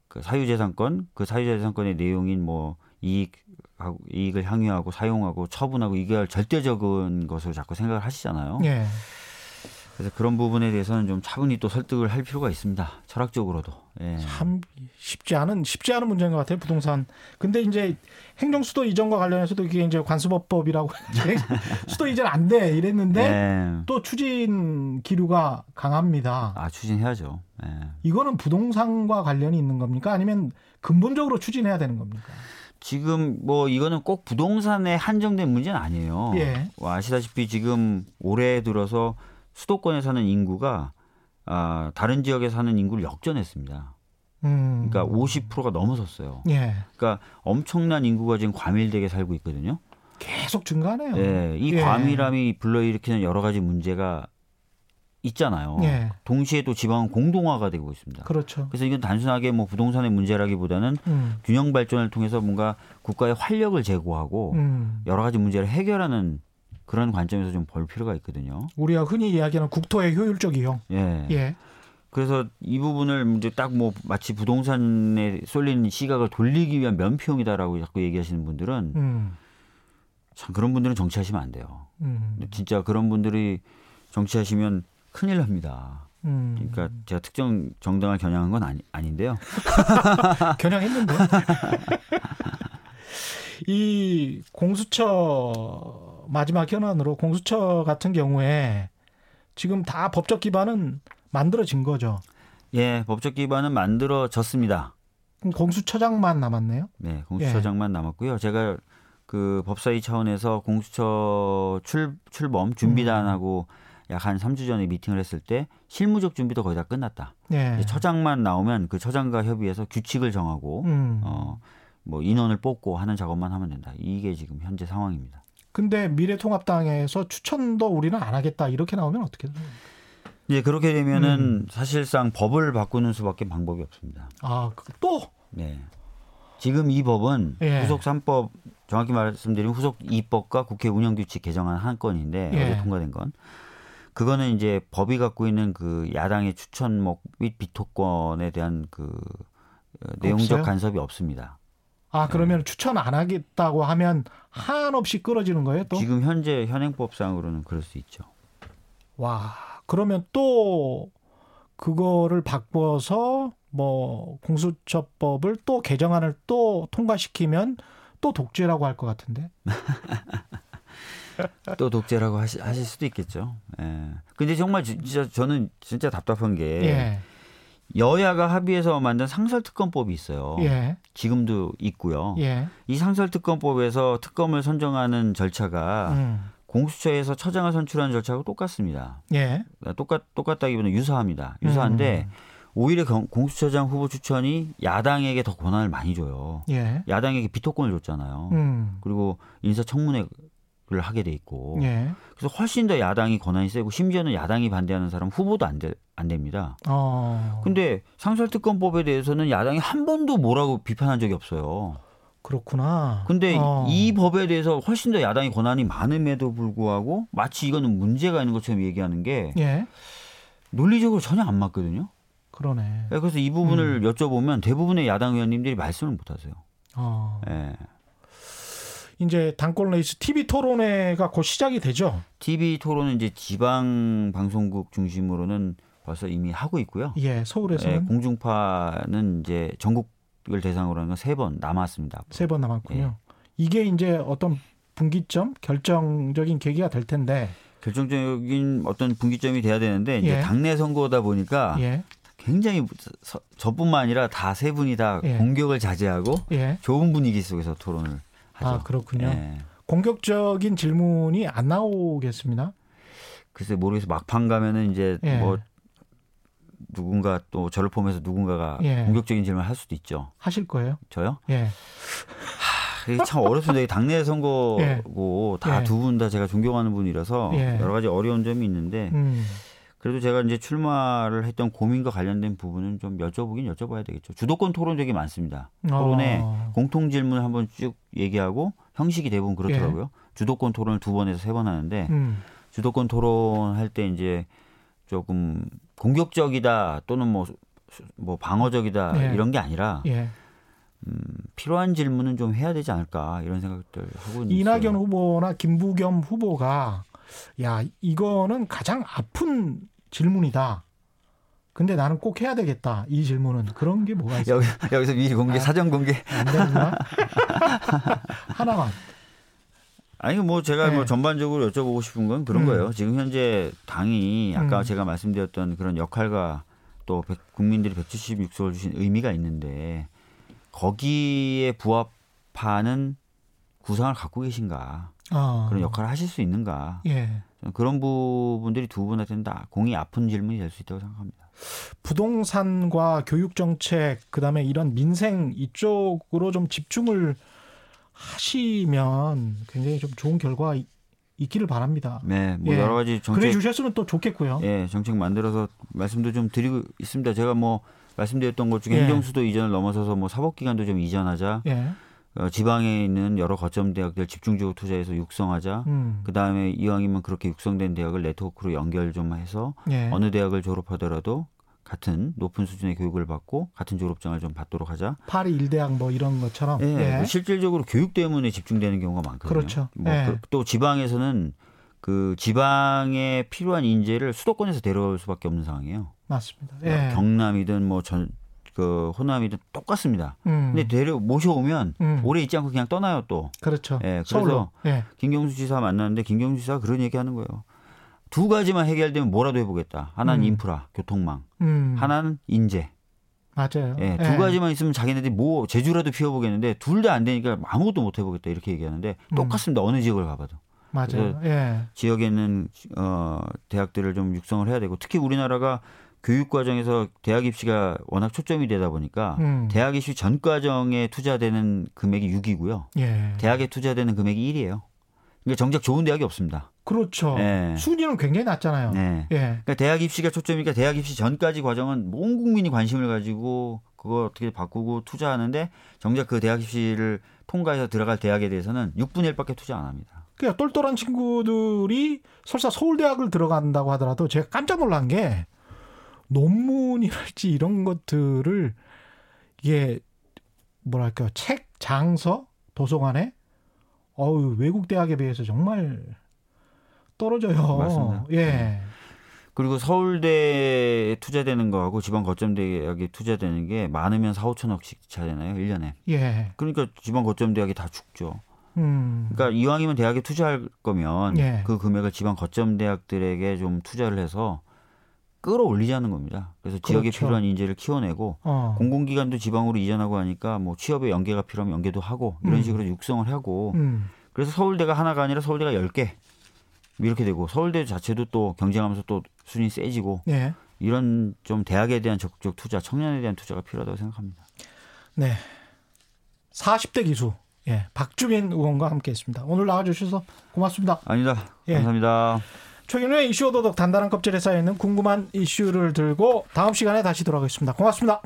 그 사유재산권, 그 사유재산권의 내용인 뭐 이익 이익을 향유하고 사용하고 처분하고 이게 절대적인 것으로 자꾸 생각을 하시잖아요. 네. 그래서 그런 부분에 대해서는 좀 차분히 또 설득을 할 필요가 있습니다. 철학적으로도. 예. 참 쉽지 않은 쉽지 않은 문제인 것 같아요. 부동산. 근데 이제 행정 수도 이전과 관련해서도 이게 이제 관수법법이라고 수도 이전 안 돼 이랬는데 예. 또 추진 기류가 강합니다. 아 추진해야죠. 예. 이거는 부동산과 관련이 있는 겁니까? 아니면 근본적으로 추진해야 되는 겁니까? 지금 뭐 이거는 꼭 부동산에 한정된 문제는 아니에요. 예. 뭐 아시다시피 지금 올해 들어서 수도권에 사는 인구가 아, 다른 지역에 사는 인구를 역전했습니다. 음. 그러니까 50%가 넘어섰어요. 예. 그러니까 엄청난 인구가 지금 과밀되게 살고 있거든요. 계속 증가하네요. 네, 이 예. 과밀함이 불러일으키는 여러 가지 문제가 있잖아요. 예. 동시에 또 지방은 공동화가 되고 있습니다. 그렇죠. 그래서 이건 단순하게 뭐 부동산의 문제라기보다는 음. 균형 발전을 통해서 뭔가 국가의 활력을 제고하고 음. 여러 가지 문제를 해결하는 그런 관점에서 좀 볼 필요가 있거든요. 우리가 흔히 이야기하는 국토의 효율적 이용. 예. 예. 그래서 이 부분을 이제 딱 뭐 마치 부동산에 쏠린 시각을 돌리기 위한 면피용이다라고 자꾸 얘기하시는 분들은 음. 참 그런 분들은 정치하시면 안 돼요. 음. 진짜 그런 분들이 정치하시면 큰일 납니다. 음. 그러니까 제가 특정 정당을 겨냥한 건 아니, 아닌데요. 겨냥했는데. 이 공수처 마지막 현안으로 공수처 같은 경우에 지금 다 법적 기반은 만들어진 거죠. 예, 법적 기반은 만들어졌습니다. 그럼 공수처장만 남았네요. 네, 공수처장만 예. 남았고요. 제가 그 법사위 차원에서 공수처 출 출범 준비단하고 음. 약한 3주 전에 미팅을 했을 때 실무적 준비도 거의 다 끝났다. 예. 처장만 나오면 그 처장과 협의해서 규칙을 정하고 음. 어뭐 인원을 뽑고 하는 작업만 하면 된다. 이게 지금 현재 상황입니다. 근데 미래통합당에서 추천도 우리는 안 하겠다 이렇게 나오면 어떻게 돼요? 이제 그렇게 되면은 음. 사실상 법을 바꾸는 수밖에 방법이 없습니다. 아, 그또 네. 지금 이 법은 예. 후속 3법 정확히 말씀드리면 후속 2법과 국회 운영규칙 개정안 한 건인데 예. 어제 통과된 건 그거는 이제 법이 갖고 있는 그 야당의 추천목 및 비토권에 대한 그 어, 내용적 없어요? 간섭이 없습니다. 아, 그러면 추천 안 하겠다고 하면 한없이 끌어지는 거예요, 또? 지금 현재 현행법상으로는 그럴 수 있죠. 와, 그러면 또 그거를 바꿔서 뭐 공수처법을 또 개정안을 또 통과시키면 또 독재라고 할 것 같은데. 또 독재라고 하시, 하실 수도 있겠죠. 예. 근데 정말 진짜 저는 진짜 답답한 게 예. 여야가 합의해서 만든 상설특검법이 있어요. 예. 지금도 있고요. 예. 이 상설특검법에서 특검을 선정하는 절차가 음. 공수처에서 처장을 선출하는 절차하고 똑같습니다. 예. 똑같 똑같다기보다는 유사합니다. 유사한데 음. 오히려 경- 공수처장 후보 추천이 야당에게 더 권한을 많이 줘요. 예. 야당에게 비토권을 줬잖아요. 음. 그리고 인사청문회 를 하게 돼 있고 예. 그래서 훨씬 더 야당이 권한이 세고 심지어는 야당이 반대하는 사람 후보도 안, 되, 안 됩니다. 어. 근데 상설특검법에 대해서는 야당이 한 번도 뭐라고 비판한 적이 없어요. 그렇구나. 근데 어. 이 법에 대해서 훨씬 더 야당이 권한이 많음에도 불구하고 마치 이거는 문제가 있는 것처럼 얘기하는 게 예. 논리적으로 전혀 안 맞거든요. 그러네. 그래서 이 부분을 여쭤보면 대부분의 야당 의원님들이 말씀을 못 하세요. 어. 예. 이제 당권 레이스 TV 토론회가 곧 시작이 되죠. TV 토론은 이제 지방 방송국 중심으로는 벌써 이미 하고 있고요. 예. 예, 서울에서는 공중파는 이제 전국을 대상으로 하는 건세번 남았습니다. 세 번 남았군요. 예. 이게 이제 어떤 분기점, 결정적인 계기가 될 텐데. 결정적인 어떤 분기점이 돼야 되는데 이제 예. 당내 선거다 보니까 예. 굉장히 서- 저뿐만 아니라 다 세 분이 다 예. 공격을 자제하고 예. 좋은 분위기 속에서 토론을 하죠. 아, 그렇군요. 예. 공격적인 질문이 안 나오겠습니다. 글쎄 모르겠어 막판 가면은 이제 예. 뭐 누군가 또 저를 포함해서 누군가가 예. 공격적인 질문을 할 수도 있죠. 하실 거예요? 저요? 예. 하, 이게 참 어렵습니다. 당내 선거고 다 예. 두분 다 제가 존경하는 분이라서 예. 여러 가지 어려운 점이 있는데 음. 그래도 제가 이제 출마를 했던 고민과 관련된 부분은 좀 여쭤보긴 여쭤봐야 되겠죠. 주도권 토론 되게 많습니다. 토론에 어. 공통 질문 한번 쭉 얘기하고 형식이 대부분 그렇더라고요. 주도권 토론을 두 번에서 세 번 하는데 음. 주도권 토론 할 때 이제 조금 공격적이다 또는 뭐, 뭐 방어적이다 예. 이런 게 아니라 예. 음, 필요한 질문은 좀 해야 되지 않을까 이런 생각들 하고 있어요. 이낙연 후보나 김부겸 후보가 야, 이거는 가장 아픈 질문이다. 근데 나는 꼭 해야 되겠다. 이 질문은 그런 게 뭐가 있어요? 여기, 여기서 미리 공개 아. 사전 공개 안 되나? 하나만. 아니 뭐 제가 네. 뭐 전반적으로 여쭤보고 싶은 건 그런 음. 거예요. 지금 현재 당이 아까 음. 제가 말씀드렸던 그런 역할과 또 백- 국민들이 176석을 주신 의미가 있는데 거기에 부합하는 구상을 갖고 계신가 어. 그런 역할을 하실 수 있는가 예. 그런 부분들이 두 분한테는 다 공이 아픈 질문이 될 수 있다고 생각합니다. 부동산과 교육 정책 그다음에 이런 민생 이쪽으로 좀 집중을 하시면 굉장히 좀 좋은 결과 가 있기를 바랍니다. 네, 뭐 예. 여러 가지 그래 정책 주셨으면 또 좋겠고요. 예, 정책 만들어서 말씀도 좀 드리고 있습니다. 제가 뭐 말씀드렸던 것 중에 예. 행정수도 이전을 넘어서서 뭐 사법기관도 좀 이전하자. 예. 어, 지방에 있는 여러 거점 대학들 집중적으로 투자해서 육성하자. 음. 그 다음에 이왕이면 그렇게 육성된 대학을 네트워크로 연결 좀 해서 예. 어느 대학을 졸업하더라도 같은 높은 수준의 교육을 받고 같은 졸업장을 좀 받도록 하자. 파리 일대학 뭐 이런 것처럼. 예, 예. 뭐 실질적으로 교육 때문에 집중되는 경우가 많거든요. 그렇죠. 뭐 예. 그- 또 지방에서는 그 지방에 필요한 인재를 수도권에서 데려올 수밖에 없는 상황이에요. 맞습니다. 예. 경남이든 뭐 전 그 호남이든 똑같습니다. 음. 근데 데려 모셔오면 음. 오래 있지 않고 그냥 떠나요 또. 그렇죠. 예, 그래서 서울로. 예. 김경수 지사 만났는데 김경수 지사가 그런 얘기하는 거예요. 두 가지만 해결되면 뭐라도 해보겠다. 하나는 음. 인프라, 교통망, 음. 하나는 인재. 맞아요. 예, 두 가지만 있으면 자기네들이 뭐 제주라도 피워보겠는데 둘 다 안 되니까 아무것도 못 해보겠다 이렇게 얘기하는데 음. 똑같습니다. 어느 지역을 가봐도. 맞아요. 예. 지역에 있는 어 대학들을 좀 육성을 해야 되고 특히 우리나라가 교육 과정에서 대학 입시가 워낙 초점이 되다 보니까 음. 대학 입시 전 과정에 투자되는 금액이 6이고요. 예. 대학에 투자되는 금액이 1이에요. 그러니까 정작 좋은 대학이 없습니다. 그렇죠. 네. 순위는 굉장히 낮잖아요. 네. 예. 그러니까 대학 입시가 초점이니까 대학 입시 전까지 과정은 온 국민이 관심을 가지고 그걸 어떻게 바꾸고 투자하는데 정작 그 대학 입시를 통과해서 들어갈 대학에 대해서는 6분의 1밖에 투자 안 합니다. 그러니까 똘똘한 친구들이 설사 서울대학을 들어간다고 하더라도 제가 깜짝 놀란 게 논문이랄지 이런 것들을 이게 뭐랄까 책 장서 도서관에 어우 외국 대학에 비해서 정말 떨어져요. 맞습니다. 예. 그리고 서울대에 투자되는 거하고 지방 거점 대학에 투자되는 게 많으면 4, 5천억씩 차잖아요. 1년에. 예. 그러니까 지방 거점 대학이 다 죽죠. 음. 그러니까 이왕이면 대학에 투자할 거면 예. 그 금액을 지방 거점 대학들에게 좀 투자를 해서 끌어올리자는 겁니다. 그래서 지역에 그렇죠. 필요한 인재를 키워내고 어. 공공기관도 지방으로 이전하고 하니까 뭐 취업에 연계가 필요하면 연계도 하고 이런 음. 식으로 육성을 하고 음. 그래서 서울대가 하나가 아니라 서울대가 10개 이렇게 되고 서울대 자체도 또 경쟁하면서 또 순위 세지고 예. 이런 좀 대학에 대한 적극적 투자, 청년에 대한 투자가 필요하다고 생각합니다. 네. 40대 기수. 예. 박주민 의원과 함께 했습니다. 오늘 나와 주셔서 고맙습니다. 아니다. 예. 감사합니다. 최근에 이슈 오도독 단단한 껍질에 쌓여있는 궁금한 이슈를 들고 다음 시간에 다시 돌아오겠습니다. 고맙습니다.